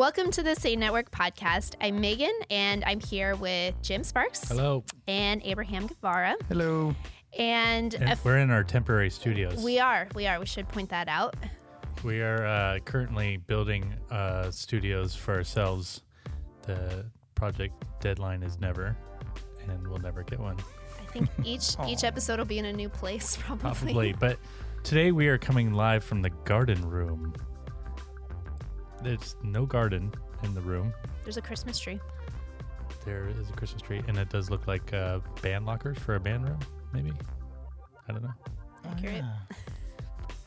Welcome to the Say Network podcast. I'm Megan, and I'm here with Jim Sparks. Hello. And Abraham Guevara. Hello. And, and we're in our temporary studios. We are. We are. We should point that out. We are uh, currently building uh, studios for ourselves. The project deadline is never, and we'll never get one. I think each each episode will be in a new place, probably. Probably, but today we are coming live from the garden room. There's no garden in the room. There's a Christmas tree. There is a Christmas tree, and it does look like uh, band lockers for a band room, maybe. I don't know. Accurate. Ah.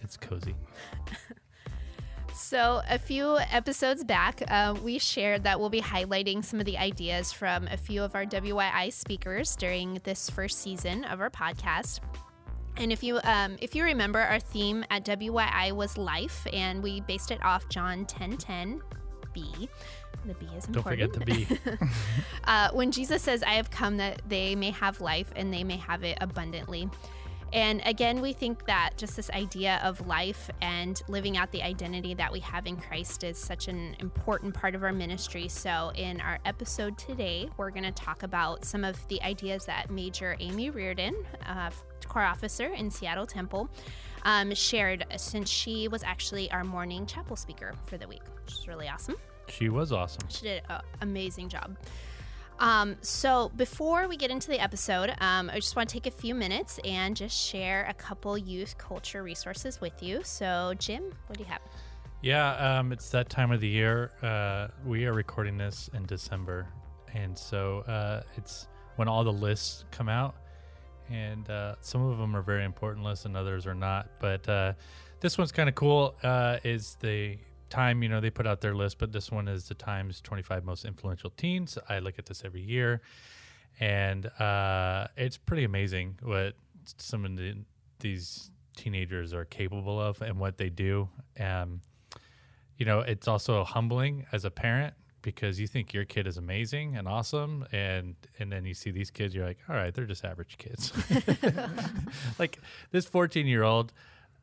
It's cozy. So, a few episodes back, uh, we shared that we'll be highlighting some of the ideas from a few of our WYI speakers during this first season of our podcast. And if you um, if you remember, our theme at WYI was life, and we based it off John 10:10 B. The B is important. Don't forget the B. uh, when Jesus says, "I have come that they may have life and they may have it abundantly." And again, we think that just this idea of life and living out the identity that we have in Christ is such an important part of our ministry. So, in our episode today, we're going to talk about some of the ideas that Major Amy Reardon, uh, Corps officer in Seattle Temple, um, shared since she was actually our morning chapel speaker for the week, which is really awesome. She was awesome. She did an amazing job. Um, so before we get into the episode, um, I just want to take a few minutes and just share a couple youth culture resources with you. So, Jim, what do you have? Yeah, um, it's that time of the year. Uh, we are recording this in December, and so uh, it's when all the lists come out, and uh, some of them are very important lists, and others are not. But uh, this one's kind of cool. Uh, is the time, you know, they put out their list, but this one is the Times 25 most influential teens. I look at this every year, and uh, it's pretty amazing what some of the, these teenagers are capable of and what they do. Um, you know, it's also humbling as a parent because you think your kid is amazing and awesome, and and then you see these kids, you're like, all right, they're just average kids. like this 14 year old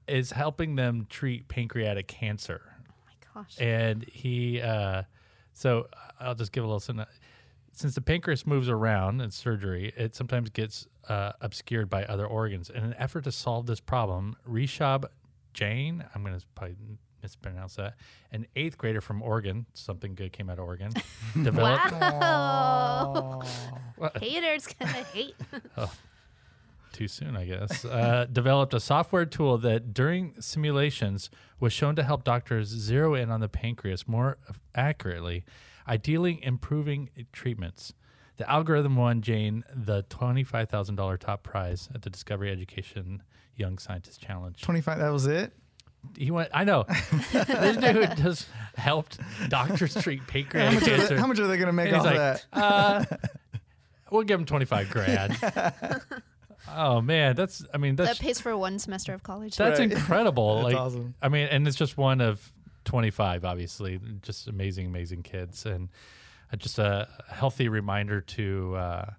is helping them treat pancreatic cancer oh my gosh. And he, uh, so I'll just give a little. Since the pancreas moves around in surgery, it sometimes gets uh, obscured by other organs. In an effort to solve this problem, Rishab Jain, I'm going to probably mispronounce that, an eighth grader from Oregon, something good came out of Oregon, developed. wow. Haters gonna hate. oh, too soon, I guess, uh, developed a software tool that during simulations was shown to help doctors zero in on the pancreas more accurately, ideally improving treatments. The algorithm won Jain the $25,000 top prize at the Discovery Education Young Scientist Challenge. 25, that was it? He went, I know. this dude just helped doctors treat pancreatic how cancer. They, how much are they going to make off like, that? Uh, we'll give him 25 grand. Oh man, that's I mean that's that pays for one semester of college. That's right. incredible. that's like awesome. I mean, and it's just one of 25 obviously. Just amazing amazing kids and just a healthy reminder to uh,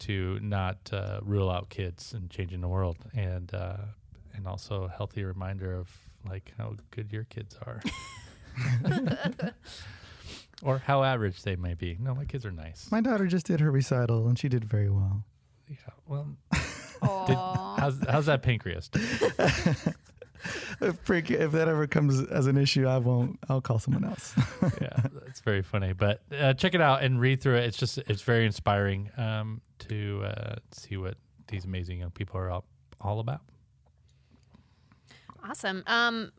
to not uh, rule out kids and changing the world and uh, and also a healthy reminder of like how good your kids are. or how average they may be. No, my kids are nice. My daughter just did her recital and she did very well. Yeah. Well, did, how's how's that pancreas? if, if that ever comes as an issue, I won't. I'll call someone else. yeah, it's very funny. But uh, check it out and read through it. It's just it's very inspiring um, to uh, see what these amazing young people are all, all about. Awesome. Um,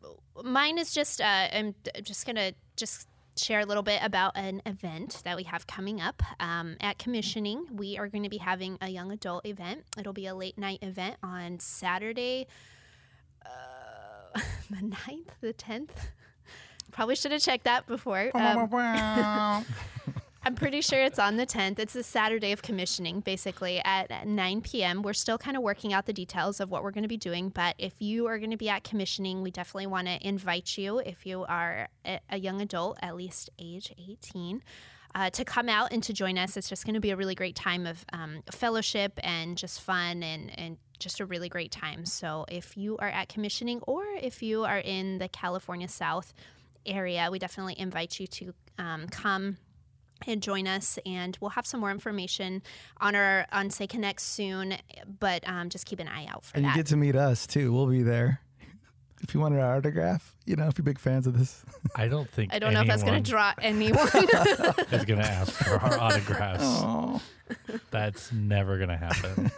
mine is just uh, I'm just gonna just share a little bit about an event that we have coming up um, at commissioning. We are going to be having a young adult event. It'll be a late night event on Saturday, uh, the 9th, the 10th. Probably should have checked that before. Um, I'm pretty sure it's on the 10th. It's the Saturday of commissioning, basically at 9 p.m. We're still kind of working out the details of what we're going to be doing, but if you are going to be at commissioning, we definitely want to invite you, if you are a young adult, at least age 18. Uh, to come out and to join us. It's just going to be a really great time of um, fellowship and just fun and, and just a really great time. So if you are at commissioning or if you are in the California South, area, we definitely invite you to um, come and join us and we'll have some more information on our on say connect soon but um, just keep an eye out for And that you get to meet us too. We'll be there. If you want an autograph, you know, if you're big fans of this. I don't think i don't know if that's going to draw anyone is going to ask for our autographs. Oh. That's never going to happen.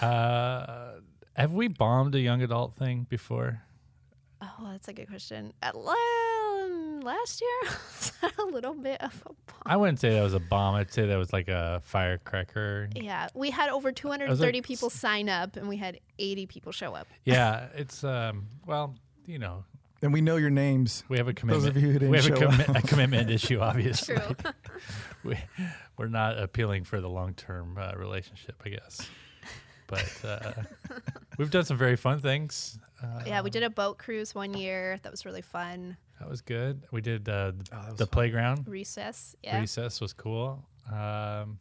uh, have we bombed a young adult thing before? oh that's a good question At, um, last year was that a little bit of a bomb I wouldn't say that was a bomb. I'd say that was like a firecracker. yeah we had over 230 people sign up and we had 80 people show up Yeah, it's um. Well, you know, And we know your names. we have a commitment. of you who didn't we have a, show commi- a commitment issue, obviously. true we, we're not appealing for the long term uh, relationship, I guess. But uh, we've done some very fun things. Uh, yeah we did a boat cruise one year that was really fun That was good. We did uh, the, Oh, the fun. playground. recess yeah Recess was cool. Um,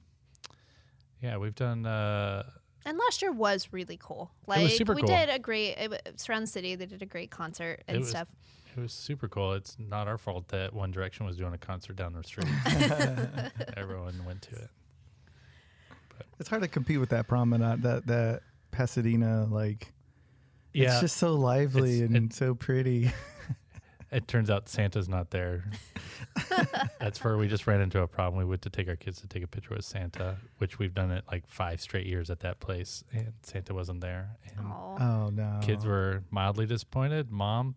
yeah, we've done. Uh, And last year was really cool. Like It was super we cool. did a great it was around the city. They did a great concert and was- stuff. it was super cool. It's not our fault that One Direction was doing a concert down the street. Everyone went to it. It's hard to compete with that promenade, that that Pasadena. Like, Yeah, it's just so lively It's- and so pretty. it turns out Santa's not there. That's where we just ran into a problem. We went to take our kids to take a picture with Santa, which we've done it like five straight years at that place, and Santa wasn't there. And Oh no, kids were mildly disappointed. Mom,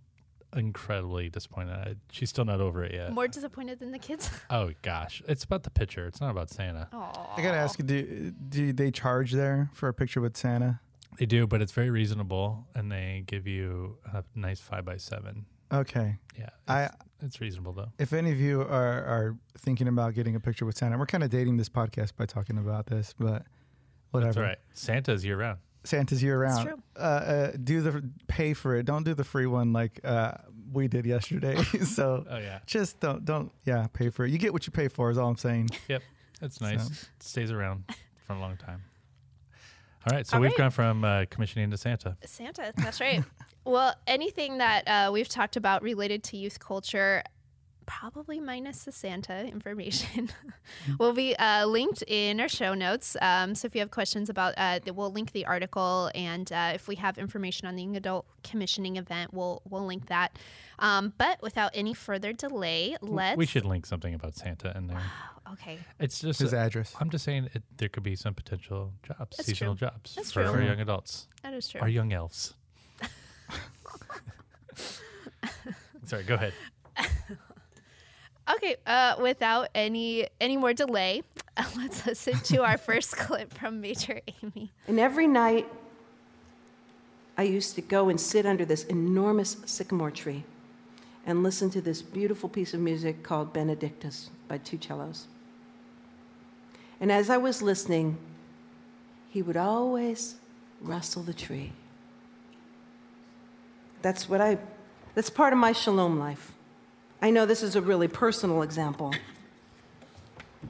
incredibly disappointed. She's still not over it yet. More disappointed than the kids. Oh gosh, it's about the picture. It's not about Santa. Oh, I gotta ask you, do do they charge there for a picture with Santa? They do, but it's very reasonable, and they give you a nice five by seven. Okay, Yeah, I it's, it's reasonable though. if any of you are are thinking about getting a picture with Santa, we're kind of dating this podcast by talking about this, but whatever. That's all right. Santa's year round. Santa's year That's round. true. Uh, uh, do the pay for it. Don't do the free one like uh, we did yesterday. so Oh yeah, just don't don't yeah pay for it. You get what you pay for. Is all I'm saying. Yep, that's nice. So- It stays around for a long time. All right, so All we've right. gone from uh, commissioning to Santa. Santa. That's right. well, anything that uh, we've talked about related to youth culture, probably minus the Santa information, will be uh, linked in our show notes. Um, so if you have questions about, uh, we'll link the article, and uh, if we have information on the young adult commissioning event, we'll we'll link that. Um, but without any further delay, let's. We should link something about Santa in there. Okay. It's just His address. I'm just saying it, there could be some potential jobs, That's seasonal true. jobs That's for true. our young adults, That is true. our young elves. Sorry, go ahead. Okay, uh, without any any more delay, let's listen to our first clip from Major Amy. And every night, I used to go and sit under this enormous sycamore tree and listen to this beautiful piece of music called Benedictus by 2CELLOS. And as I was listening, he would always rustle the tree. That's what I, that's part of my shalom life. I know this is a really personal example,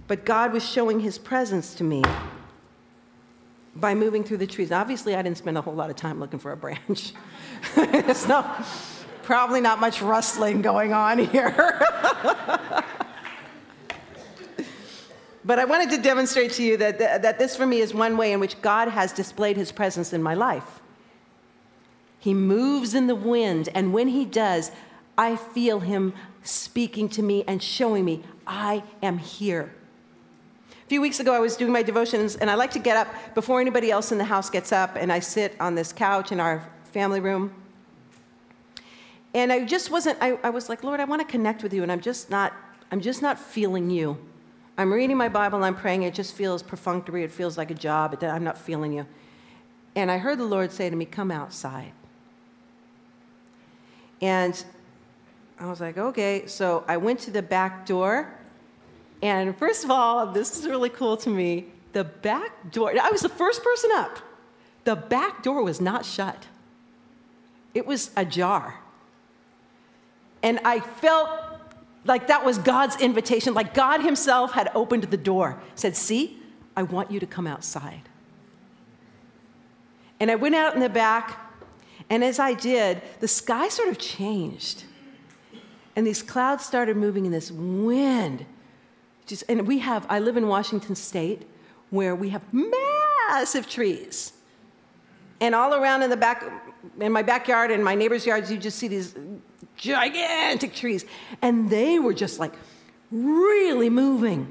but God was showing his presence to me by moving through the trees. Obviously, I didn't spend a whole lot of time looking for a branch. it's not, probably not much rustling going on here. but I wanted to demonstrate to you that, that this for me is one way in which God has displayed his presence in my life. He moves in the wind, and when he does, I feel him speaking to me and showing me, I am here. A few weeks ago, I was doing my devotions, and I like to get up before anybody else in the house gets up, and I sit on this couch in our family room. And I just wasn't, I, I was like, Lord, I want to connect with you, and I'm just not, I'm just not feeling you. I'm reading my Bible, I'm praying, it just feels perfunctory, it feels like a job, it, I'm not feeling you. And I heard the Lord say to me, Come outside. And I was like, okay. So I went to the back door. And first of all, this is really cool to me. The back door, I was the first person up. The back door was not shut, it was ajar. And I felt like that was God's invitation, like God Himself had opened the door, said, See, I want you to come outside. And I went out in the back, and as I did, the sky sort of changed. And these clouds started moving in this wind. Just, and we have, I live in Washington State where we have massive trees. And all around in the back, in my backyard and my neighbor's yards, you just see these gigantic trees. And they were just like really moving.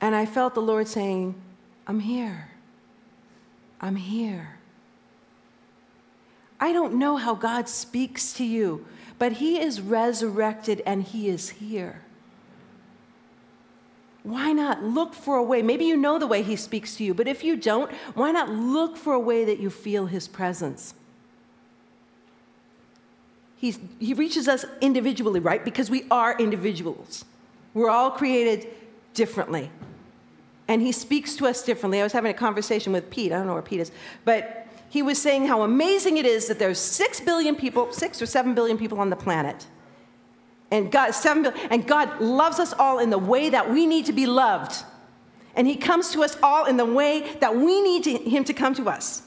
And I felt the Lord saying, I'm here. I'm here. I don't know how God speaks to you, but He is resurrected and He is here. Why not look for a way? Maybe you know the way He speaks to you, but if you don't, why not look for a way that you feel His presence? He's, he reaches us individually, right? Because we are individuals. We're all created differently. And he speaks to us differently. I was having a conversation with Pete. I don't know where Pete is, but he was saying how amazing it is that there's six billion people, six or seven billion people on the planet. And God, seven billion, and God loves us all in the way that we need to be loved. And he comes to us all in the way that we need to, him to come to us.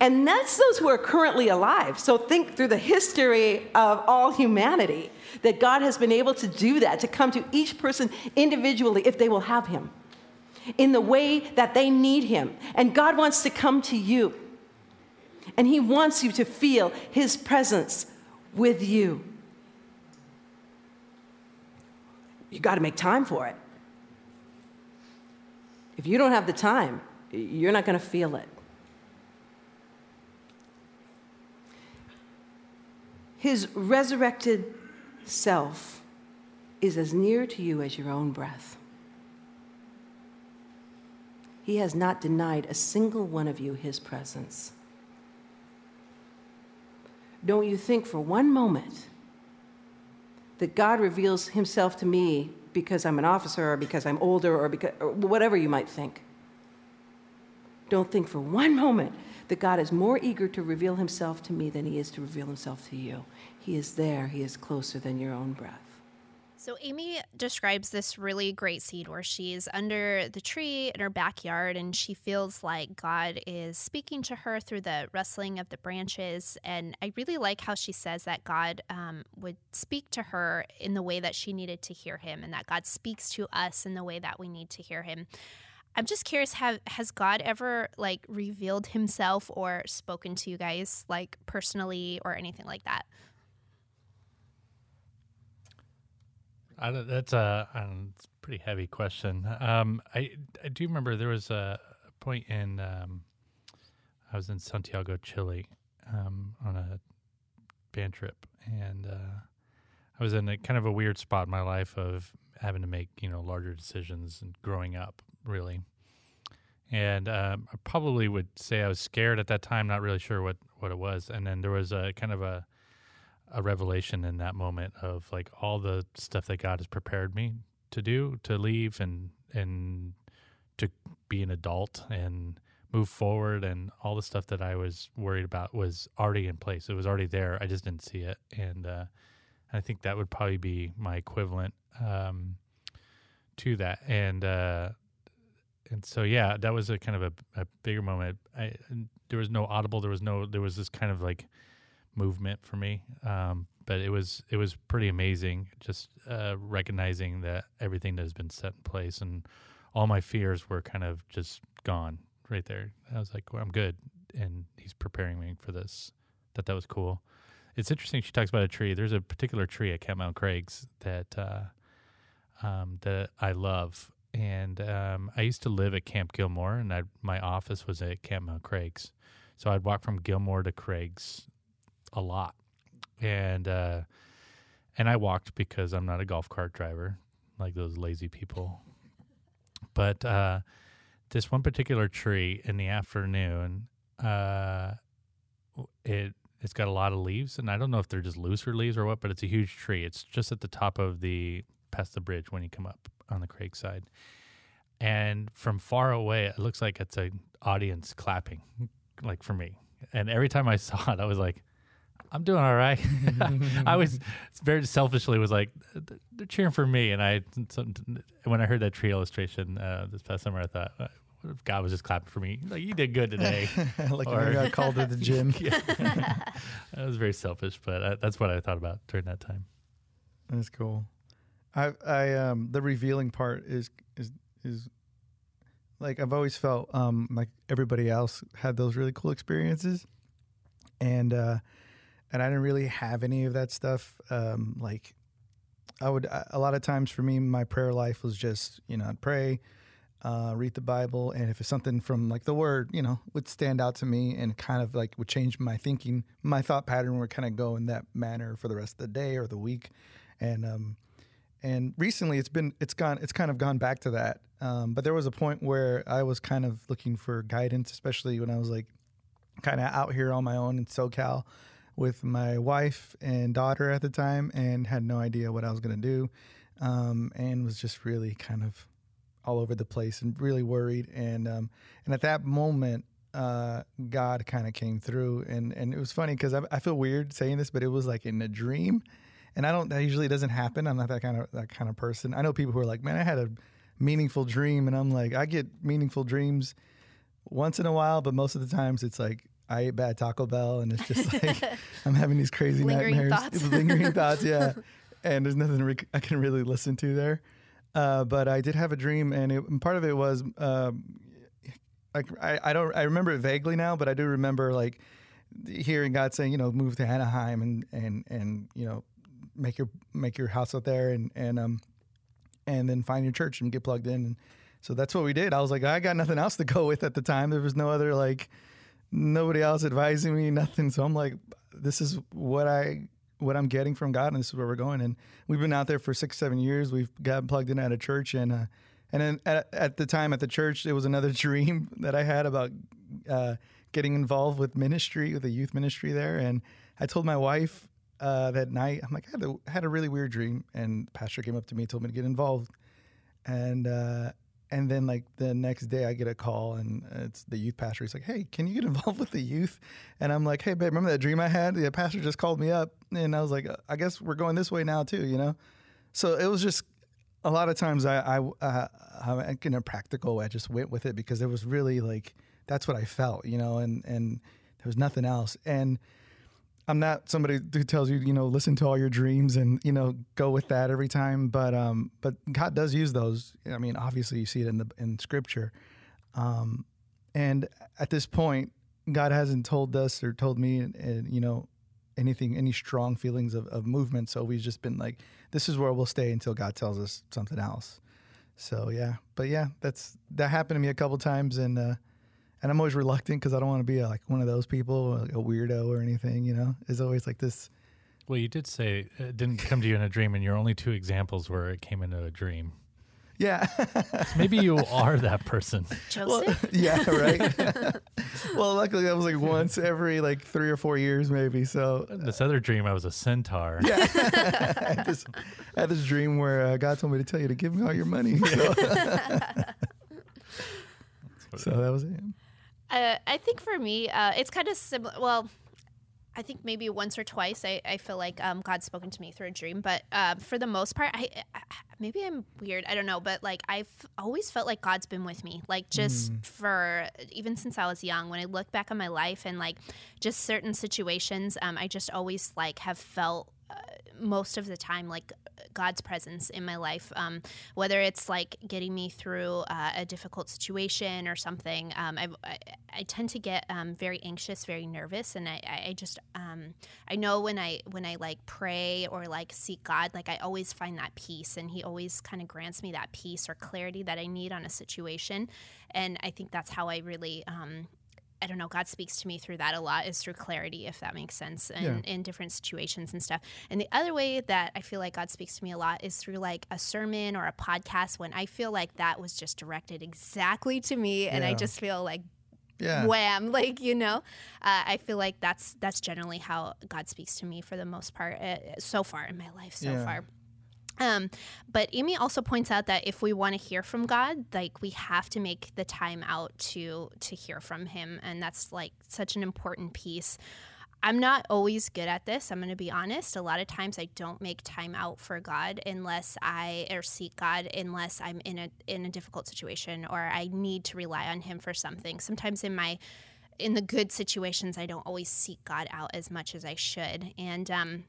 And that's those who are currently alive. So think through the history of all humanity that God has been able to do that, to come to each person individually if they will have him in the way that they need him. And God wants to come to you. And he wants you to feel his presence with you. You got to make time for it. If you don't have the time, you're not going to feel it. His resurrected self is as near to you as your own breath. He has not denied a single one of you his presence. Don't you think for one moment that God reveals himself to me because I'm an officer or because I'm older or, because, or whatever you might think. Don't think for one moment that God is more eager to reveal himself to me than he is to reveal himself to you. He is there, he is closer than your own breath. So Amy describes this really great scene where she's under the tree in her backyard and she feels like God is speaking to her through the rustling of the branches. And I really like how she says that God um, would speak to her in the way that she needed to hear him and that God speaks to us in the way that we need to hear him. I'm just curious have has God ever like revealed himself or spoken to you guys like personally or anything like that? I don't, that's a, it's a pretty heavy question. Um, I I do remember there was a point in um, I was in Santiago, Chile, um, on a band trip, and uh, I was in a kind of a weird spot in my life of having to make you know larger decisions and growing up, really. And um, I probably would say I was scared at that time, not really sure what what it was. And then there was a kind of a a revelation in that moment of like all the stuff that God has prepared me to do, to leave and and to be an adult and move forward and all the stuff that I was worried about was already in place. It was already there. I just didn't see it. And uh, I think that would probably be my equivalent um, to that. And uh, and so yeah, that was a kind of a, a bigger moment. I, there was no audible. There was no. There was this kind of like movement for me. Um, but it was it was pretty amazing just uh, recognizing that everything that has been set in place and all my fears were kind of just gone right there. I was like, well, I'm good, and he's preparing me for this. That that was cool. It's interesting. She talks about a tree. There's a particular tree at Camp Mount Crags that uh, um, that I love, and um, I used to live at Camp Gilmore, and I, my office was at Camp Mount Crags. So I'd walk from Gilmore to Crags a lot, and uh, and I walked because I'm not a golf cart driver like those lazy people. But uh, this one particular tree in the afternoon, uh, it it's got a lot of leaves, and I don't know if they're just looser leaves or what, but it's a huge tree. It's just at the top of the past the bridge when you come up on the Craig side. And from far away, it looks like it's an audience clapping, like for me. And every time I saw it, I was like, I'm doing all right. I was very selfishly was like they're cheering for me, and I when I heard that tree illustration uh, this past summer, I thought, what if God was just clapping for me? Like you did good today. like Or- I called at the gym. that was very selfish, but I, that's what I thought about during that time. That's cool. I I um the revealing part is is is like I've always felt um like everybody else had those really cool experiences, and uh and I didn't really have any of that stuff. Um like I would a lot of times for me my prayer life was just you know I'd pray. Uh, read the Bible, and if it's something from like the Word, you know, would stand out to me and kind of like would change my thinking, my thought pattern would kind of go in that manner for the rest of the day or the week and um, and recently it's been it's gone it's kind of gone back to that. Um, but there was a point where I was kind of looking for guidance, especially when I was like kind of out here on my own in SoCal with my wife and daughter at the time, and had no idea what I was gonna do, um, and was just really kind of all over the place and really worried. And um, and at that moment, uh, God kind of came through, and and it was funny because I, I feel weird saying this, but it was like in a dream, and I don't. That usually doesn't happen. I'm not that kind of that kind of person. I know people who are like, man, I had a meaningful dream, and I'm like, I get meaningful dreams once in a while, but most of the times it's like. I ate bad Taco Bell, and it's just like I'm having these crazy Lingering nightmares, thoughts. lingering thoughts, yeah. And there's nothing re- I can really listen to there. Uh, but I did have a dream, and, it, and part of it was um, like I, I don't I remember it vaguely now, but I do remember like hearing God saying, you know, move to Anaheim and and and you know make your make your house out there and and um and then find your church and get plugged in. And so that's what we did. I was like, I got nothing else to go with at the time. There was no other like nobody else advising me, nothing. So I'm like, this is what I what I'm getting from God, and this is where we're going. And we've been out there for six, seven years. We've got plugged in at a church, and uh, and then at, at the time at the church, it was another dream that I had about uh, getting involved with ministry, with the youth ministry there. And I told my wife uh, that night, I'm like, I had, a, had a really weird dream, and pastor came up to me, and told me to get involved, and uh, and then like the next day, I get a call, and it's the youth pastor. He's like, "Hey, can you get involved with the youth?" And I'm like, "Hey, babe, remember that dream I had? The pastor just called me up, and I was like, I guess we're going this way now too, you know." So it was just a lot of times I, I uh, uh, in a practical way, I just went with it because it was really like that's what I felt, you know, and and there was nothing else. And I'm not somebody who tells you, you know, listen to all your dreams and you know go with that every time. But um, but God does use those. I mean, obviously you see it in the in Scripture. Um, and at this point, God hasn't told us or told me, uh, you know, anything, any strong feelings of, of movement. So we've just been like, this is where we'll stay until God tells us something else. So yeah, but yeah, that's that happened to me a couple times, and uh, and I'm always reluctant because I don't want to be like one of those people, like a weirdo or anything. You know, it's always like this. Well, you did say it didn't come to you in a dream, and your only two examples where it came into a dream. Yeah, Maybe you are that person. well, yeah, right. well, luckily that was like once every like three or four years, maybe. So In this other dream, I was a centaur. yeah, I had this, I had this dream where uh, God told me to tell you to give me all your money. So, so that was it. Uh, I think for me, uh, it's kind of similar. Well, I think maybe once or twice I, I feel like um, God's spoken to me through a dream, but um, for the most part, I, I maybe I'm weird. I don't know, but like I've always felt like God's been with me, like just for even since I was young. When I look back on my life and like just certain situations, um, I just always like have felt uh, most of the time like God's presence in my life, um, whether it's like getting me through uh, a difficult situation or something. Um, I, I, tend to get um, very anxious, very nervous, and I, I just um, I know when I when I like pray or like seek God, like I always find that peace, and He always kind of grants me that peace or clarity that I need on a situation, and I think that's how I really. I don't know, God speaks to me through that a lot is through clarity, if that makes sense, and Yeah. in different situations and stuff. And the other way that I feel like God speaks to me a lot is through like a sermon or a podcast when I feel like that was just directed exactly to me and I just feel like Yeah. wham like you know uh, i feel like that's that's generally how god speaks to me for the most part uh, so far in my life so Yeah. far um, but Amy also points out that if we want to hear from God, like we have to make the time out to to hear from Him, and that's like such an important piece. I'm not always good at this. I'm going to be honest. A lot of times I don't make time out for God unless I or seek God unless I'm in a in a difficult situation or I need to rely on him for something. Sometimes in my in the good situations I don't always seek God out as much as I should. And um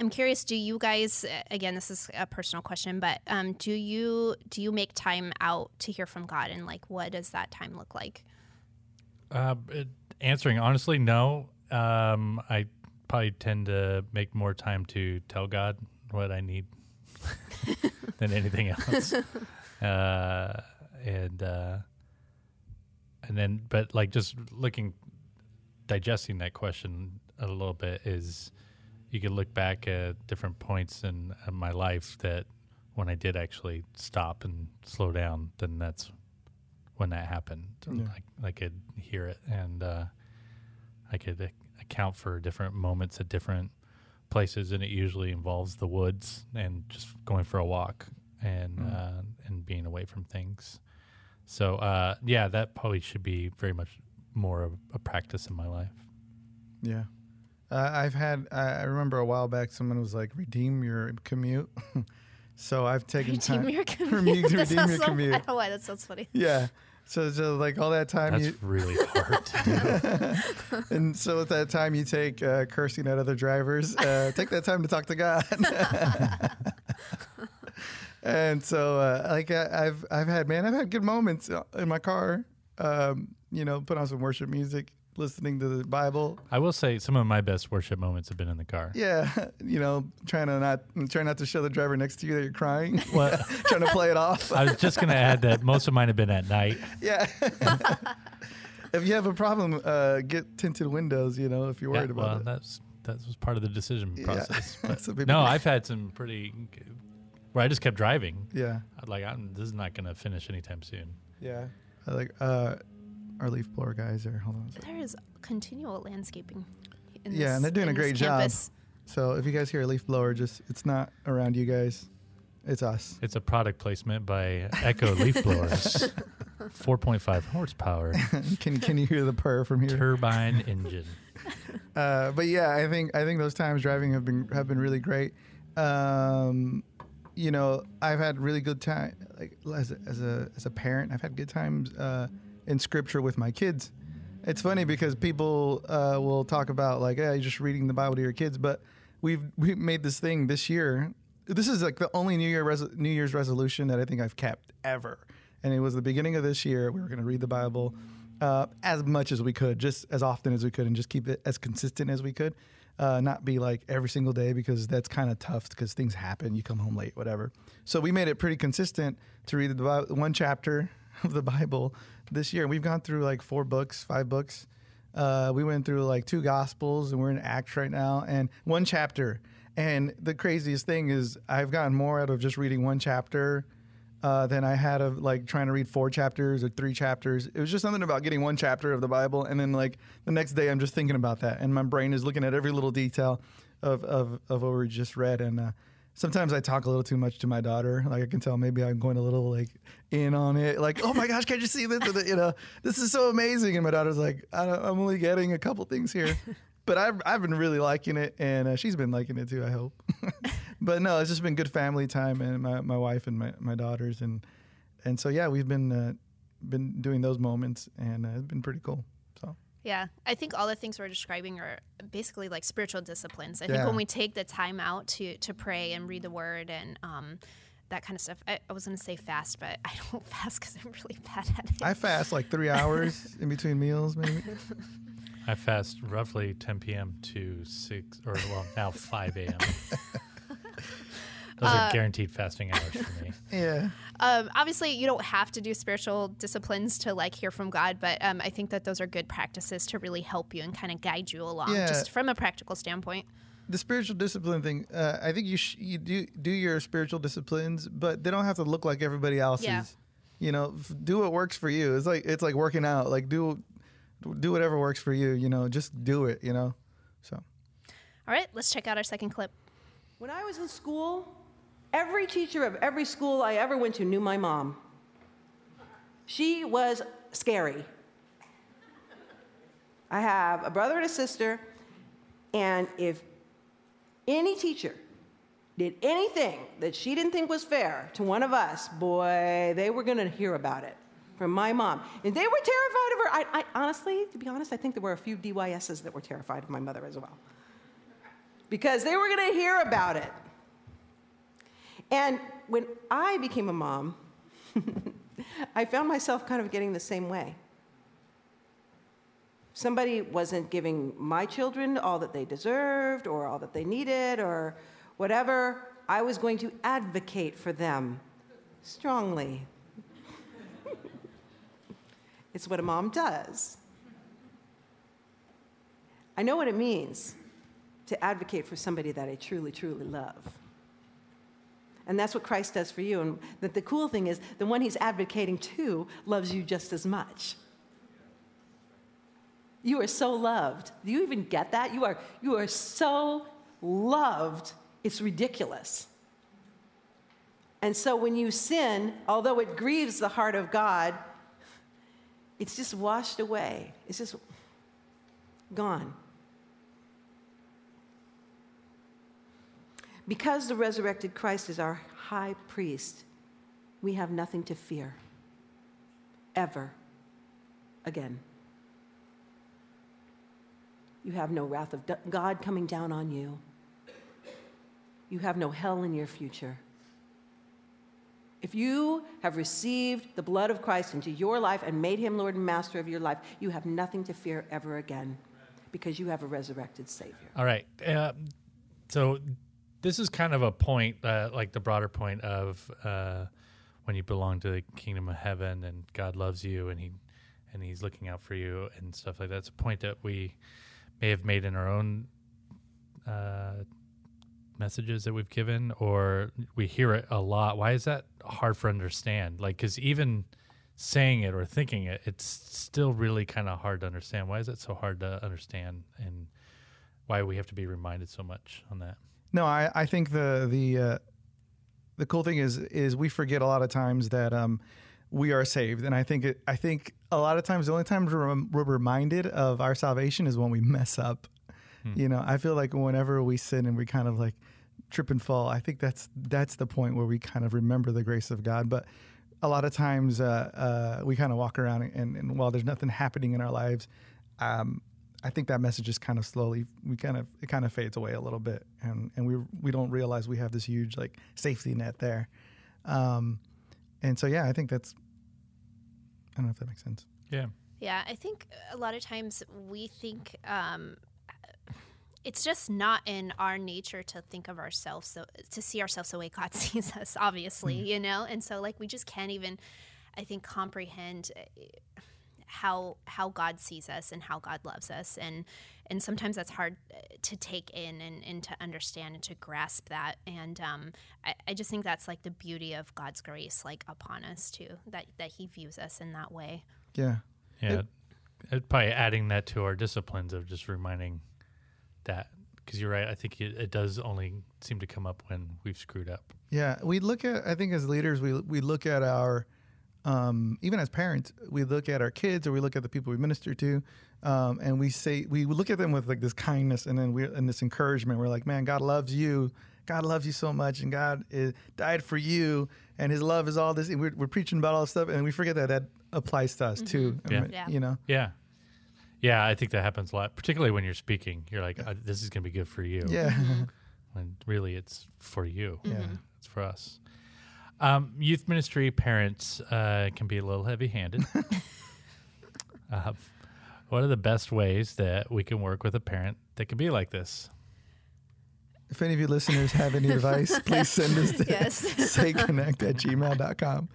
I'm curious do you guys again this is a personal question but um, do you do you make time out to hear from God and like what does that time look like? Uh, it, answering honestly, no. Um, I probably tend to make more time to tell God what I need than anything else. uh, and uh, and then, but like just looking, digesting that question a little bit is you could look back at different points in, in my life that when I did actually stop and slow down, then that's when that happened. Yeah. I, I could hear it and uh, I could ac- account for different moments at different places, and it usually involves the woods and just going for a walk and Mm. uh, and being away from things. So uh, yeah, that probably should be very much more of a practice in my life. Yeah. Uh, I've had, I I remember a while back, someone was like, redeem your commute. so I've taken Redeem time. your Redeem- commute. That redeem your so- commute. I don't know why that sounds funny. Yeah. So, so like all that time That's you, really hard to do. and so at that time you take uh, cursing at other drivers, uh, take that time to talk to God. and so, uh, like I, I've I've had man, I've had good moments uh, in my car. Um, you know, put on some worship music, listening to the Bible. I will say some of my best worship moments have been in the car. Yeah, you know, trying to not try not to show the driver next to you that you're crying, Well, trying to play it off. I was just going to add that most of mine have been at night. Yeah. if you have a problem, uh, get tinted windows. You know, if you're Yeah, worried well, about it. that's that was part of the decision Yeah. process. But So no, I've had some pretty where I just kept driving. Yeah, Like I'm, this is not going to finish anytime soon. yeah. I like uh, our leaf blower guys are. Hold on. a. There is continual landscaping. In Yeah, this, and they're doing a great job. So if you guys hear a leaf blower, just it's not around you guys. It's us. It's a product placement by Echo Leaf Blowers. 4.5 horsepower can can you hear the purr from here? turbine engine. Uh, but yeah, I think I think those times driving have been have been really great. Um, you know, I've had really good time. Like as a, as a as a parent, I've had good times uh, in scripture with my kids. It's funny because people uh, will talk about like, yeah, you're just reading the Bible to your kids, but we've we made this thing this year. This is like the only New Year res- New Year's resolution that I think I've kept ever, and it was the beginning of this year. We were going to read the Bible uh, as much as we could, just as often as we could, and just keep it as consistent as we could. Uh, not be like every single day because that's kind of tough because things happen. You come home late, whatever. So we made it pretty consistent to read the Bible, one chapter of the Bible this year. We've gone through like four books, five books. Uh, we went through like two Gospels, and we're in Acts right now, and one chapter. And the craziest thing is, I've gotten more out of just reading one chapter uh, than I had of like trying to read four chapters or three chapters. It was just something about getting one chapter of the Bible, and then like the next day, I'm just thinking about that, and my brain is looking at every little detail of of, of what we just read. And uh, sometimes I talk a little too much to my daughter. Like I can tell maybe I'm going a little like in on it. Like, oh my gosh, can't you see this? You know, this is so amazing. And my daughter's like, I don't, I'm only getting a couple things here. But I've, I've been really liking it, and uh, she's been liking it too. I hope. but no, it's just been good family time, and my, my wife and my, my daughters, and and so yeah, we've been uh, been doing those moments, and uh, it's been pretty cool. So Yeah, I think all the things we're describing are basically like spiritual disciplines. I Yeah. think when we take the time out to to pray and read the Word and um, that kind of stuff, I, I was going to say fast, but I don't fast because I'm really bad at it. I fast like three hours in between meals, maybe. I fast roughly 10 p.m. to 6, or well, now 5 a.m. Those are guaranteed fasting hours for me. Yeah. um, obviously, you don't have to do spiritual disciplines to like hear from God, but um, I think that those are good practices to really help you and kind of guide you along, Yeah. just from a practical standpoint. the spiritual discipline thing uh, i think you sh- you do do your spiritual disciplines but they don't have to look like everybody else's Yeah. you know f- do what works for you it's like it's like working out like do do whatever works for you you know just do it you know so All right, let's check out our second clip. When I was in school, every teacher of every school I ever went to knew my mom. She was scary. I have a brother and a sister, And if any teacher did anything that she didn't think was fair to one of us, boy, they were going to hear about it from my mom. And they were terrified of her. I, I, honestly, to be honest, I think there were a few DYSs that were terrified of my mother as well. Because they were going to hear about it. And when I became a mom, I found myself kind of getting the same way. Somebody wasn't giving my children all that they deserved or all that they needed or whatever. I was going to advocate for them strongly. it's what a mom does. I know what it means to advocate for somebody that I truly, truly love. And that's what Christ does for you. And that the cool thing is, the one he's advocating to loves you just as much. You are so loved. Do you even get that? You are, you are so loved, it's ridiculous. And so when you sin, although it grieves the heart of God, it's just washed away. It's just gone. Because the resurrected Christ is our high priest, we have nothing to fear ever again. You have no wrath of God coming down on you. You have no hell in your future. If you have received the blood of Christ into your life and made him Lord and Master of your life, you have nothing to fear ever again because you have a resurrected Savior. All right. Uh, so this is kind of a point, uh, like the broader point of uh, when you belong to the kingdom of heaven and God loves you and he and he's looking out for you and stuff like that. It's a point that we may have made in our own uh, messages that we've given, or we hear it a lot. Why is that hard for understand? Like, because even saying it or thinking it, it's still really kind of hard to understand. Why is it so hard to understand, and why we have to be reminded so much on that? No, I, I think the the uh, the cool thing is is we forget a lot of times that um, we are saved, and I think it, I think a lot of times the only time we're, we're reminded of our salvation is when we mess up. Hmm. You know, I feel like whenever we sin and we kind of like trip and fall, I think that's that's the point where we kind of remember the grace of God. But a lot of times uh, uh, we kind of walk around and, and, while there's nothing happening in our lives, um, I think that message is kind of slowly we kind of it kind of fades away a little bit, and and we we don't realize we have this huge like safety net there. Um, and so yeah, I think that's I don't know if that makes sense. Yeah. Yeah, I think a lot of times we think um, it's just not in our nature to think of ourselves so to see ourselves the way God sees us. Obviously, mm. you know, and so like we just can't even, I think, comprehend eh, how how God sees us and how God loves us, and and sometimes that's hard eh, to take in and, and to understand and to grasp that. And um, I, I just think that's like the beauty of God's grace, like upon us too, that that He views us in that way. Yeah. Yeah. It, it, probably adding that to our disciplines of just reminding that because you're right. I think it, it, does only seem to come up when we've screwed up. Yeah, we look at. I think as leaders, we we look at our, um, even as parents, we look at our kids or we look at the people we minister to, um, and we say we look at them with like this kindness and then we and this encouragement. We're like, man, God loves you. God loves you so much, and God is, died for you, and His love is all this. We're, we're preaching about all this stuff, and we forget that that applies to us mm-hmm. too. Yeah. I mean, yeah. You know. Yeah. Yeah, I think that happens a lot, particularly when you're speaking. You're like, uh, "This is going to be good for you." Yeah. when really it's for you. Yeah. It's for us. Um, youth ministry parents uh, can be a little heavy-handed. uh, what are the best ways that we can work with a parent that can be like this? If any of you listeners have any advice, please send us to yes. sayconnect at gmail.com.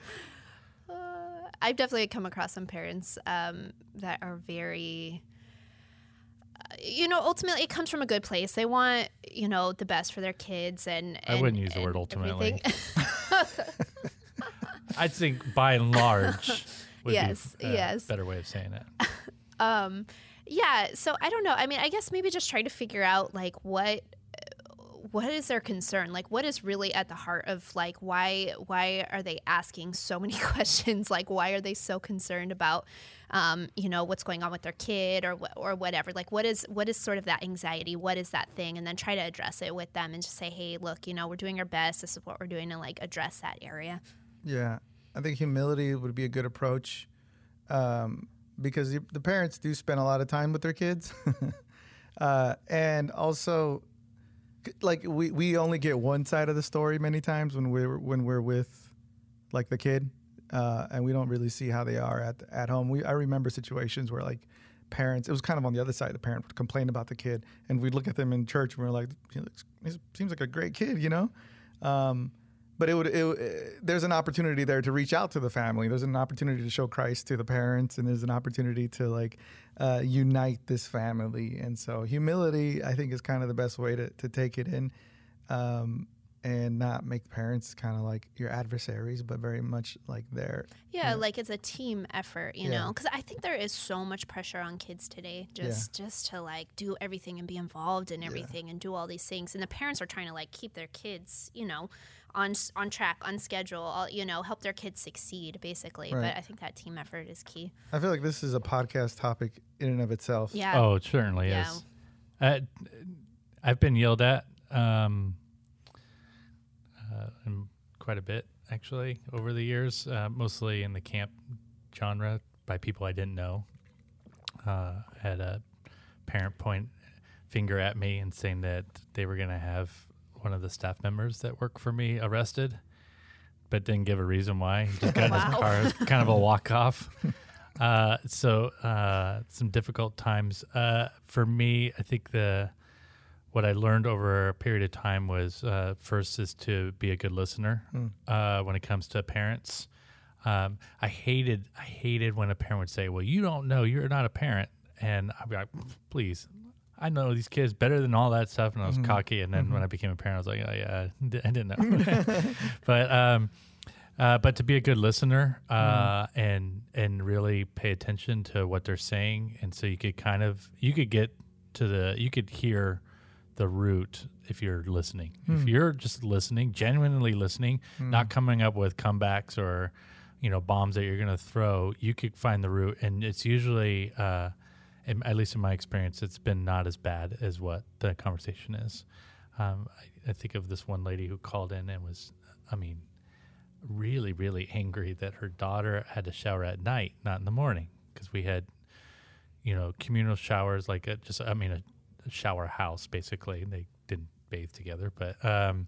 I've definitely come across some parents um, that are very uh, you know, ultimately it comes from a good place. They want, you know, the best for their kids and, and I wouldn't use the word ultimately. I think by and large yes, be a yes. better way of saying it. um yeah, so I don't know. I mean, I guess maybe just try to figure out like what what is their concern? Like what is really at the heart of like why why are they asking so many questions? Like why are they so concerned about um, you know what's going on with their kid or or whatever? Like what is what is sort of that anxiety? What is that thing? And then try to address it with them and just say hey look you know we're doing our best. This is what we're doing to like address that area. Yeah, I think humility would be a good approach um, because the, parents do spend a lot of time with their kids, uh, and also like we, we only get one side of the story many times when we're when we're with like the kid, uh, and we don't really see how they are at at home. We I remember situations where like parents it was kind of on the other side the parent would complain about the kid and we'd look at them in church and we are like he, looks, he seems like a great kid you know um, but it would it, it, there's an opportunity there to reach out to the family. There's an opportunity to show christ to the parents and there's an opportunity to like uh, unite this family. And so humility i think is kind of the best way to, to take it in. Um, and not make parents kind of like your adversaries but very much like their yeah, like it's a team effort you Yeah. know because i think there is so much pressure on kids today just just to like do everything and be involved in everything and do all these things and the parents are trying to like keep their kids you know on on track on schedule all, you know help their kids succeed basically Right. but i think that team effort is key i feel like this is a podcast topic in and of itself yeah Oh, it certainly Yeah. is. Uh, I've been yelled at um, and quite a bit, actually, over the years, uh, mostly in the camp genre by people I didn't know. Uh, had a parent point finger at me and saying that they were going to have one of the staff members that work for me arrested, but didn't give a reason why. He just got in his car, It was kind of a walk off. Uh, so uh, some difficult times uh, for me. I think the what I learned over a period of time was uh, first is to be a good listener uh, when it comes to parents. Um, I hated I hated when a parent would say, "Well, you don't know, you're not a parent," and I'd be like, "Please." I know these kids better than all that stuff, and I was cocky. And then when I became a parent, I was like, "Oh yeah, I didn't know." but um, uh, but to be a good listener uh, and and really pay attention to what they're saying, and so you could kind of you could get to the you could hear the root if you're listening. If you're just listening, genuinely listening, not coming up with comebacks or you know bombs that you're going to throw, you could find the root, and it's usually. Uh, in, at least in my experience, it's been not as bad as what the conversation is. Um, I, I think of this one lady who called in and was, I mean, really, really angry that her daughter had to shower at night, not in the morning, because we had, you know, communal showers, like a, just, I mean, a shower house basically. They didn't bathe together, but um,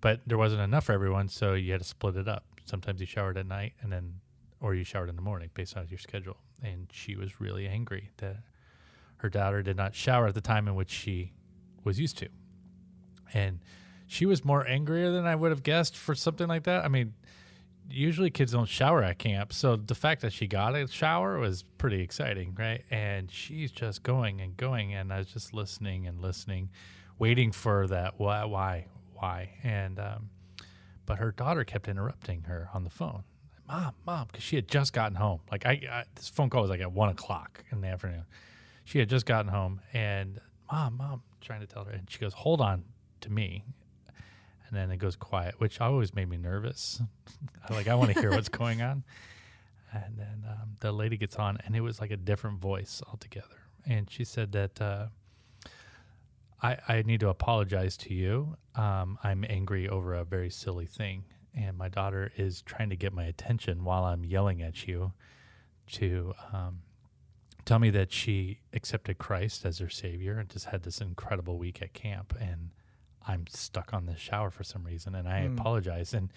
but there wasn't enough for everyone, so you had to split it up. Sometimes you showered at night, and then, or you showered in the morning based on your schedule. And she was really angry that her daughter did not shower at the time in which she was used to, and she was more angrier than I would have guessed for something like that. I mean, usually kids don't shower at camp, so the fact that she got a shower was pretty exciting, right? And she's just going and going, and I was just listening and listening, waiting for that why, why, why, and um, but her daughter kept interrupting her on the phone. Mom, mom, because she had just gotten home. Like I, I, this phone call was like at one o'clock in the afternoon. She had just gotten home, and mom, mom, trying to tell her, and she goes, "Hold on to me," and then it goes quiet, which always made me nervous. like I want to hear what's going on. And then um, the lady gets on, and it was like a different voice altogether. And she said that uh, I, I need to apologize to you. Um, I'm angry over a very silly thing, and my daughter is trying to get my attention while I'm yelling at you to um, tell me that she accepted Christ as her savior and just had this incredible week at camp, and I'm stuck on this shower for some reason, and I apologize. And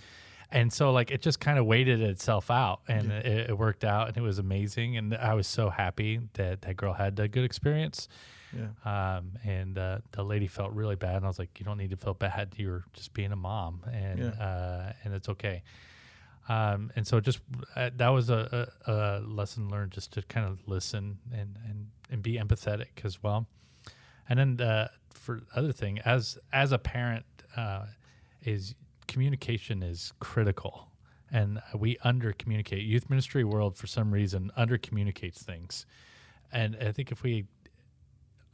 and so like it just kind of waited itself out, and it, it worked out, and it was amazing, and I was so happy that that girl had a good experience. Yeah. Um, and uh, the lady felt really bad, and I was like, "You don't need to feel bad. You're just being a mom, and Yeah. uh, and it's okay." Um, and so just uh, that was a, a, a lesson learned, just to kind of listen and and and be empathetic as well. And then uh, for other thing, as as a parent, uh, is communication is critical, and we under communicate. Youth ministry world for some reason under communicates things, and I think if we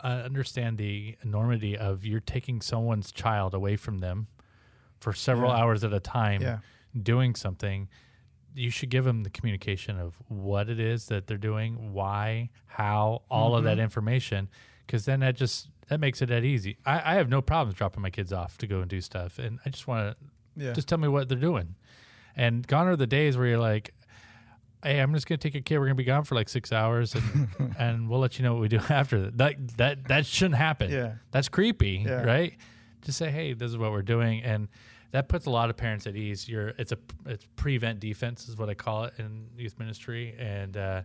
uh, understand the enormity of you're taking someone's child away from them for several Yeah. hours at a time, Yeah. doing something. You should give them the communication of what it is that they're doing, why, how, all of Mm-hmm. that information, because then that just that makes it that easy. I, I have no problems dropping my kids off to go and do stuff, and I just want to Yeah. just tell me what they're doing. And gone are the days where you're like, "Hey, I'm just gonna take a kid. We're gonna be gone for like six hours, and and we'll let you know what we do after that." That that that shouldn't happen. Yeah. that's creepy, Yeah. right? Just say, "Hey, this is what we're doing," and that puts a lot of parents at ease. You're it's a it's prevent defense is what I call it in youth ministry, and uh,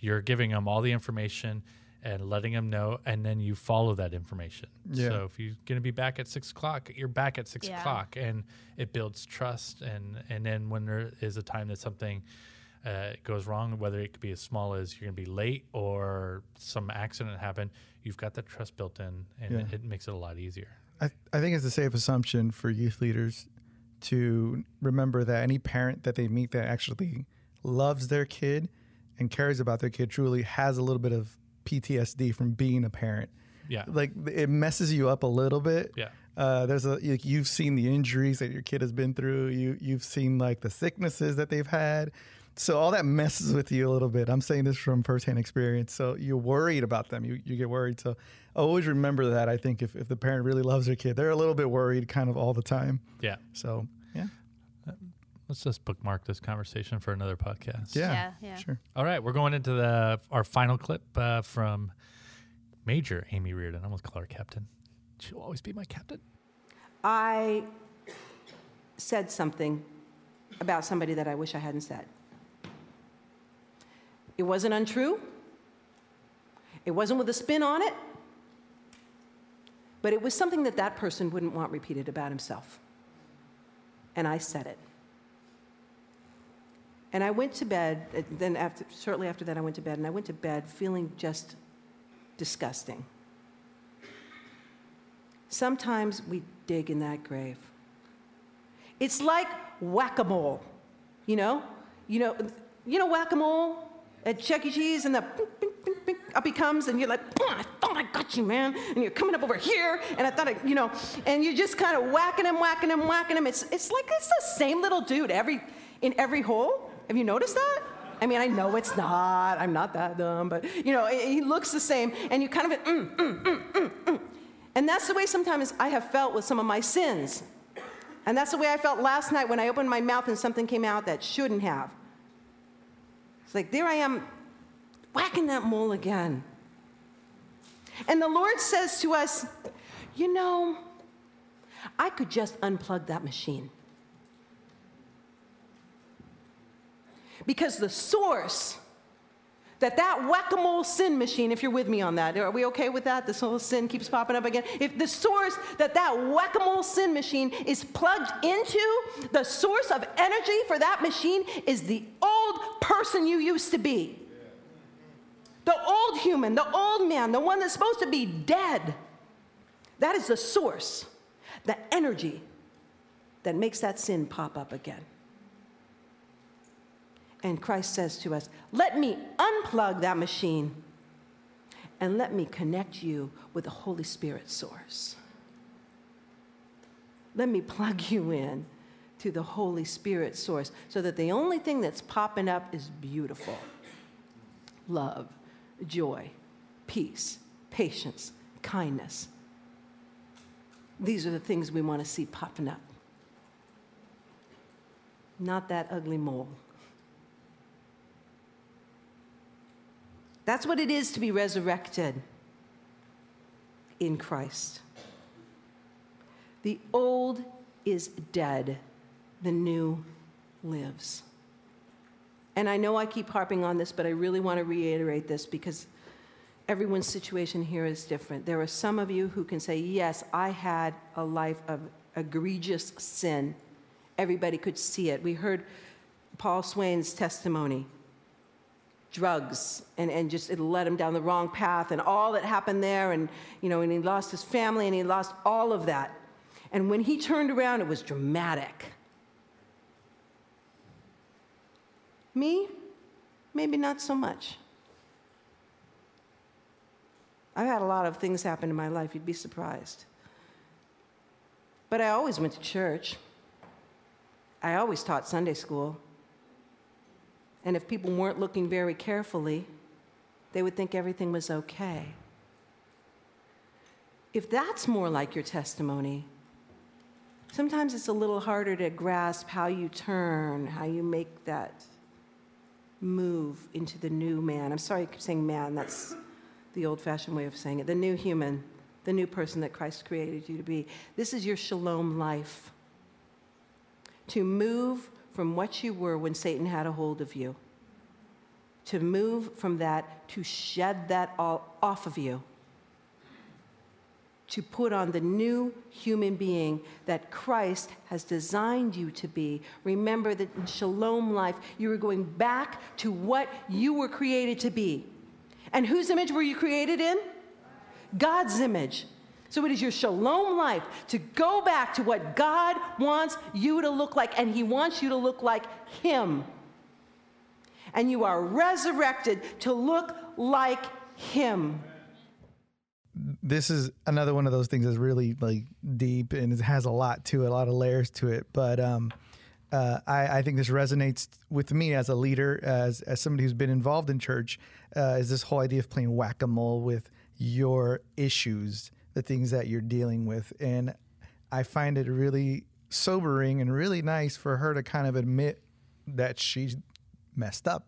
you're giving them all the information and letting them know, and then you follow that information. Yeah. So if you're going to be back at six o'clock, you're back at six Yeah. o'clock, and it builds trust. And and then when there is a time that something uh, goes wrong, whether it could be as small as you're going to be late or some accident happened, you've got that trust built in, and Yeah. it, it makes it a lot easier. I, I think it's a safe assumption for youth leaders to remember that any parent that they meet that actually loves their kid and cares about their kid truly has a little bit of PTSD from being a parent. Yeah. Like it messes you up a little bit. Yeah. Uh, there's a you- you've seen the injuries that your kid has been through. You you've seen like the sicknesses that they've had. So all that messes with you a little bit. I'm saying this from firsthand experience. So you're worried about them. You you get worried. So always remember that. I think if, if the parent really loves their kid, they're a little bit worried kind of all the time. Yeah. So. Let's just bookmark this conversation for another podcast. Yeah. Yeah, yeah. Sure. All right, we're going into the our final clip uh, from Major Amy Reardon. I almost call her captain. She'll always be my captain. I said something about somebody that I wish I hadn't said. It wasn't untrue. It wasn't with a spin on it. But it was something that that person wouldn't want repeated about himself. And I said it. And I went to bed, uh, then after, shortly after that, I went to bed, and I went to bed feeling just disgusting. Sometimes we dig in that grave. It's like whack-a-mole, you know? You know, you know whack-a-mole at Chuck E. Cheese, and the ping, ping, ping, up he comes, and you're like, "Oh, I thought I got you, man. And you're coming up over here, and I thought, I, you know, and you're just kind of whacking him, whacking him, whacking him. It's, it's like it's the same little dude every in every hole. Have you noticed that? I mean, I know it's not. I'm not that dumb, but you know, he looks the same, and you kind of, mm, mm, mm, mm, mm. and that's the way sometimes I have felt with some of my sins. And that's the way I felt last night when I opened my mouth and something came out that shouldn't have. It's like, there I am, whacking that mole again. And the Lord says to us, You know, I could just unplug that machine. Because the source that that whack-a-mole sin machine if you're with me on that are we okay with that? This whole sin keeps popping up again. If the source that that whack-a-mole sin machine is plugged into the source of energy for that machine is the old person you used to be. The old human the old man the one that's supposed to be dead. That is the source the energy that makes that sin pop up again and Christ says to us, Let me unplug that machine and let me connect you with the Holy Spirit source. Let me plug you in to the Holy Spirit source so that the only thing that's popping up is beautiful love, joy, peace, patience, kindness. These are the things we want to see popping up. Not that ugly mole. That's what it is to be resurrected in Christ. The old is dead, the new lives. And I know I keep harping on this, but I really want to reiterate this because everyone's situation here is different. There are some of you who can say, Yes, I had a life of egregious sin. Everybody could see it. We heard Paul Swain's testimony drugs and, and just it led him down the wrong path and all that happened there and you know and he lost his family and he lost all of that and when he turned around it was dramatic me maybe not so much I've had a lot of things happen in my life, you'd be surprised. But I always went to church. I always taught Sunday school. And if people weren't looking very carefully, they would think everything was okay. If that's more like your testimony, sometimes it's a little harder to grasp how you turn, how you make that move into the new man. I'm sorry I keep saying man, that's the old fashioned way of saying it. The new human, the new person that Christ created you to be. This is your shalom life. To move from what you were when Satan had a hold of you, to move from that, to shed that all off of you to put on the new human being that Christ has designed you to be. Remember that in shalom life, you are going back to what you were created to be. And whose image were you created in? God's image. So it is your shalom life to go back to what God wants you to look like, and He wants you to look like Him. And you are resurrected to look like Him this is another one of those things that's really like deep and it has a lot to it, a lot of layers to it. But um, uh, I, I, think this resonates with me as a leader, as as somebody who's been involved in church. Uh, is this whole idea of playing whack a mole with your issues, the things that you're dealing with, and I find it really sobering and really nice for her to kind of admit that she's messed up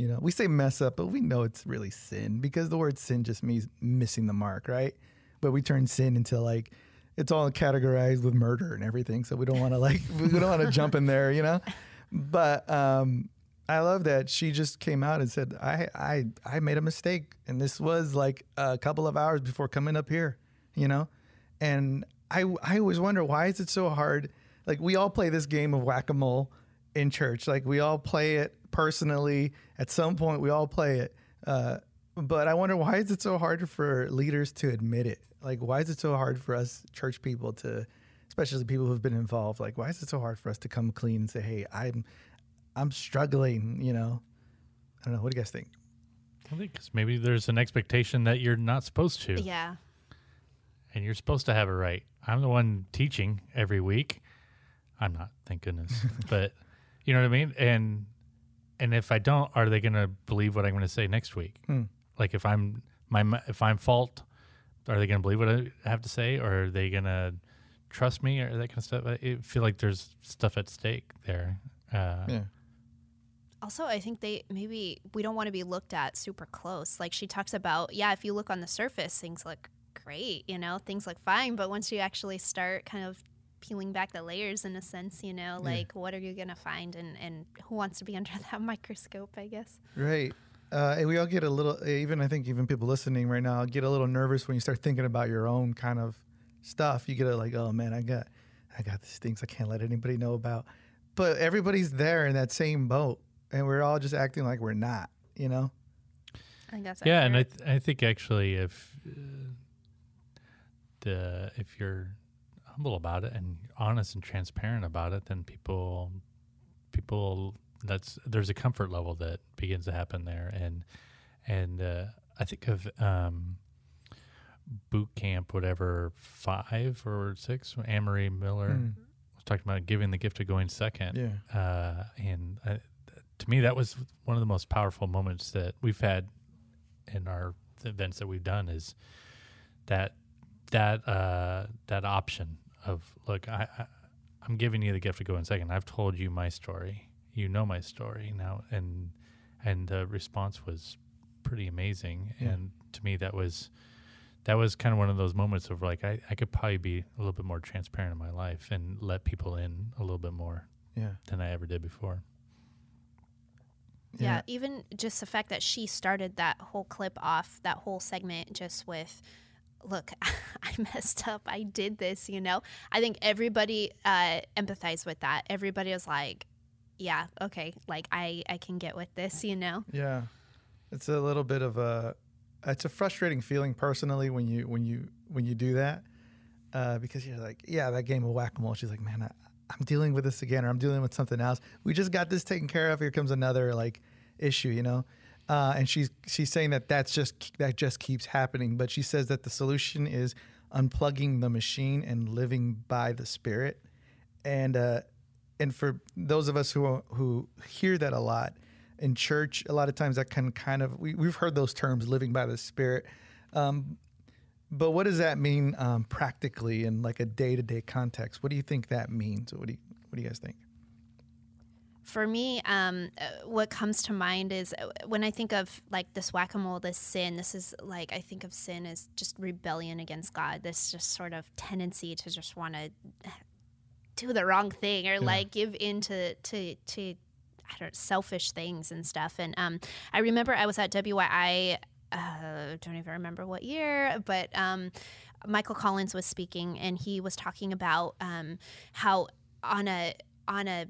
you know, we say mess up, but we know it's really sin because the word sin just means missing the mark, right? But we turn sin into like it's all categorized with murder and everything, so we don't want to like we don't want to jump in there, you know. But um, I love that she just came out and said, "I I I made a mistake, and this was like a couple of hours before coming up here, you know." And I I always wonder why is it so hard? Like we all play this game of whack a mole in church, like we all play it personally. At some point, we all play it. Uh, but I wonder why is it so hard for leaders to admit it? Like, why is it so hard for us church people to, especially people who've been involved? Like, why is it so hard for us to come clean and say, "Hey, I'm, I'm struggling." You know, I don't know. What do you guys think? I think because maybe there's an expectation that you're not supposed to. Yeah. And you're supposed to have it right. I'm the one teaching every week. I'm not, thank goodness. but you know what I mean? And and if I don't, are they going to believe what I'm going to say next week? Hmm. Like if I'm my if I'm fault, are they going to believe what I have to say, or are they going to trust me, or that kind of stuff? I feel like there's stuff at stake there. Uh, yeah. Also, I think they maybe we don't want to be looked at super close. Like she talks about, yeah, if you look on the surface, things look great, you know, things look fine, but once you actually start kind of peeling back the layers in a sense, you know, like yeah. what are you going to find and, and who wants to be under that microscope, I guess. Right. Uh, and we all get a little, even I think even people listening right now get a little nervous when you start thinking about your own kind of stuff. You get a like, oh man, I got, I got these things I can't let anybody know about. But everybody's there in that same boat, and we're all just acting like we're not. You know. I think that's yeah, accurate. and I th- I think actually if uh, the if you're humble about it and honest and transparent about it, then people people that's there's a comfort level that begins to happen there, and and uh, I think of um, boot camp, whatever five or six. Amory Miller mm. was talking about giving the gift of going second, yeah, uh, and I, to me that was one of the most powerful moments that we've had in our events that we've done is that that uh, that option of look, I, I I'm giving you the gift of going second. I've told you my story. You know my story now, and and the response was pretty amazing. Yeah. And to me, that was that was kind of one of those moments of like I, I could probably be a little bit more transparent in my life and let people in a little bit more yeah. than I ever did before. Yeah. yeah, even just the fact that she started that whole clip off, that whole segment just with look, I messed up. I did this, you know? I think everybody uh, empathized with that. Everybody was like, yeah, okay, like I, I can get with this, you know? Yeah. It's a little bit of a, it's a frustrating feeling personally when you, when you, when you do that. Uh, because you're like, yeah, that game of whack-a-mole. She's like, man, I, I'm dealing with this again, or I'm dealing with something else. We just got this taken care of. Here comes another like issue, you know? Uh, and she's she's saying that that's just that just keeps happening. But she says that the solution is unplugging the machine and living by the Spirit. And uh, and for those of us who who hear that a lot in church, a lot of times that can kind of we, we've heard those terms, living by the Spirit. Um, but what does that mean um, practically in like a day to day context? What do you think that means? What do you what do you guys think? For me, um, uh, what comes to mind is uh, when I think of like this whack a mole, this sin, this is like, I think of sin as just rebellion against God, this just sort of tendency to just want to do the wrong thing or like give in to, to, to, I don't selfish things and stuff. And um, I remember I was at WYI, uh, don't even remember what year, but um, Michael Collins was speaking and he was talking about um, how on a on a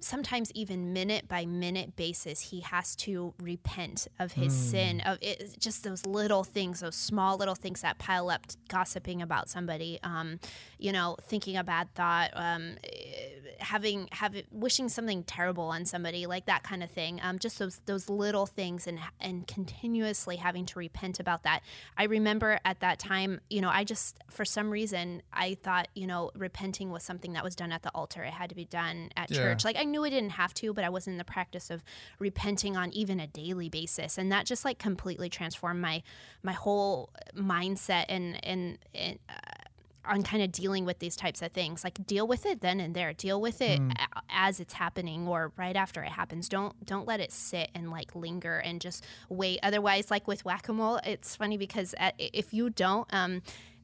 sometimes even minute by minute basis he has to repent of his Hmm. sin of it just those little things those small little things that pile up gossiping about somebody um, you know thinking a bad thought um, eh, having having wishing something terrible on somebody like that kind of thing um, just those those little things and and continuously having to repent about that i remember at that time you know i just for some reason i thought you know repenting was something that was done at the altar it had to be done at Yeah. church like I knew I didn't have to, but I wasn't in the practice of repenting on even a daily basis, and that just like completely transformed my my whole mindset and and, and uh, on kind of dealing with these types of things. Like deal with it then and there. Deal with it a- as it's happening or right after it happens. Don't don't let it sit and like linger and just wait. Otherwise, like with whack a mole, it's funny because at, if you don't um,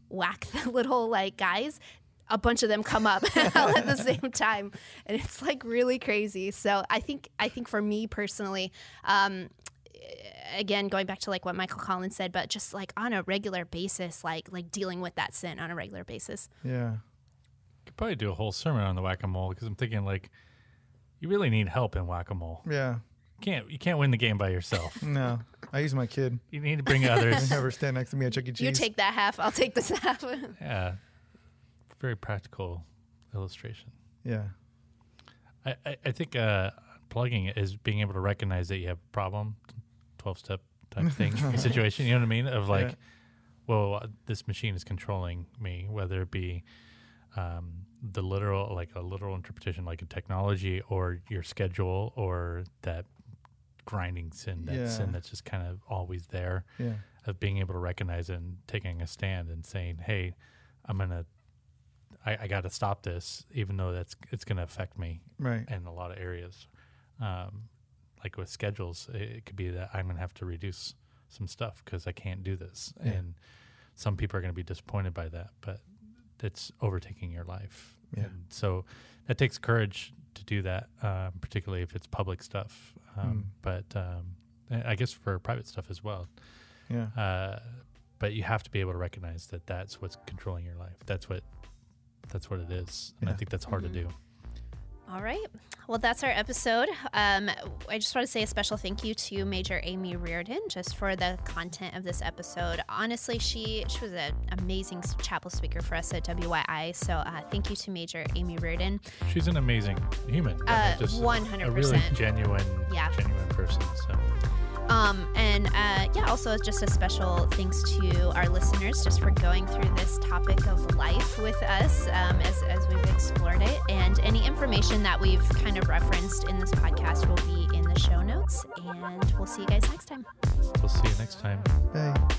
whack the little like guys, a bunch of them come up all at the same time and it's like really crazy so i think i think for me personally um again going back to like what michael collins said but just like on a regular basis like like dealing with that sin on a regular basis Yeah. Could probably do a whole sermon on the whack a mole because I'm thinking like, you really need help in whack a mole. Yeah. You can't you can't win the game by yourself. No. I use my kid. you need to bring others. Never stand next to me at Chuck E. Cheese. you take that half i'll take this half yeah, very practical illustration. yeah. I, I, I think uh, plugging it is being able to recognize that you have a problem, twelve step type thing situation. You know what I mean? Of like, Yeah. well, uh, this machine is controlling me, whether it be um, the literal, like a literal interpretation, like a technology, or your schedule, or that grinding sin, that Yeah. sin that's just kind of always there. Yeah. Of being able to recognize it and taking a stand and saying, "Hey, I'm gonna." I, I got to stop this, even though that's it's going to affect me Right. in a lot of areas. Um, like with schedules, it, it could be that I'm going to have to reduce some stuff because I can't do this, Yeah. and some people are going to be disappointed by that. But it's overtaking your life, Yeah. and so that takes courage to do that, um, particularly if it's public stuff. Um, Mm. But um, I I guess for private stuff as well. Yeah. Uh, but you have to be able to recognize that that's what's controlling your life. That's what that's what it is, and I think that's hard Mhm. to do. All right. Well, that's our episode. Um, I just want to say a special thank you to Major Amy Reardon just for the content of this episode. Honestly, she she was an amazing chapel speaker for us at WYI. So uh, thank you to Major Amy Reardon. She's an amazing human. I mean, Uh, just 100%. A really genuine, Yeah. genuine person. So Um, and uh, yeah, also just a special thanks to our listeners just for going through this topic of life with us um, as, as we've explored it. And any information that we've kind of referenced in this podcast will be in the show notes. And we'll see you guys next time. we'll see you next time. Hey.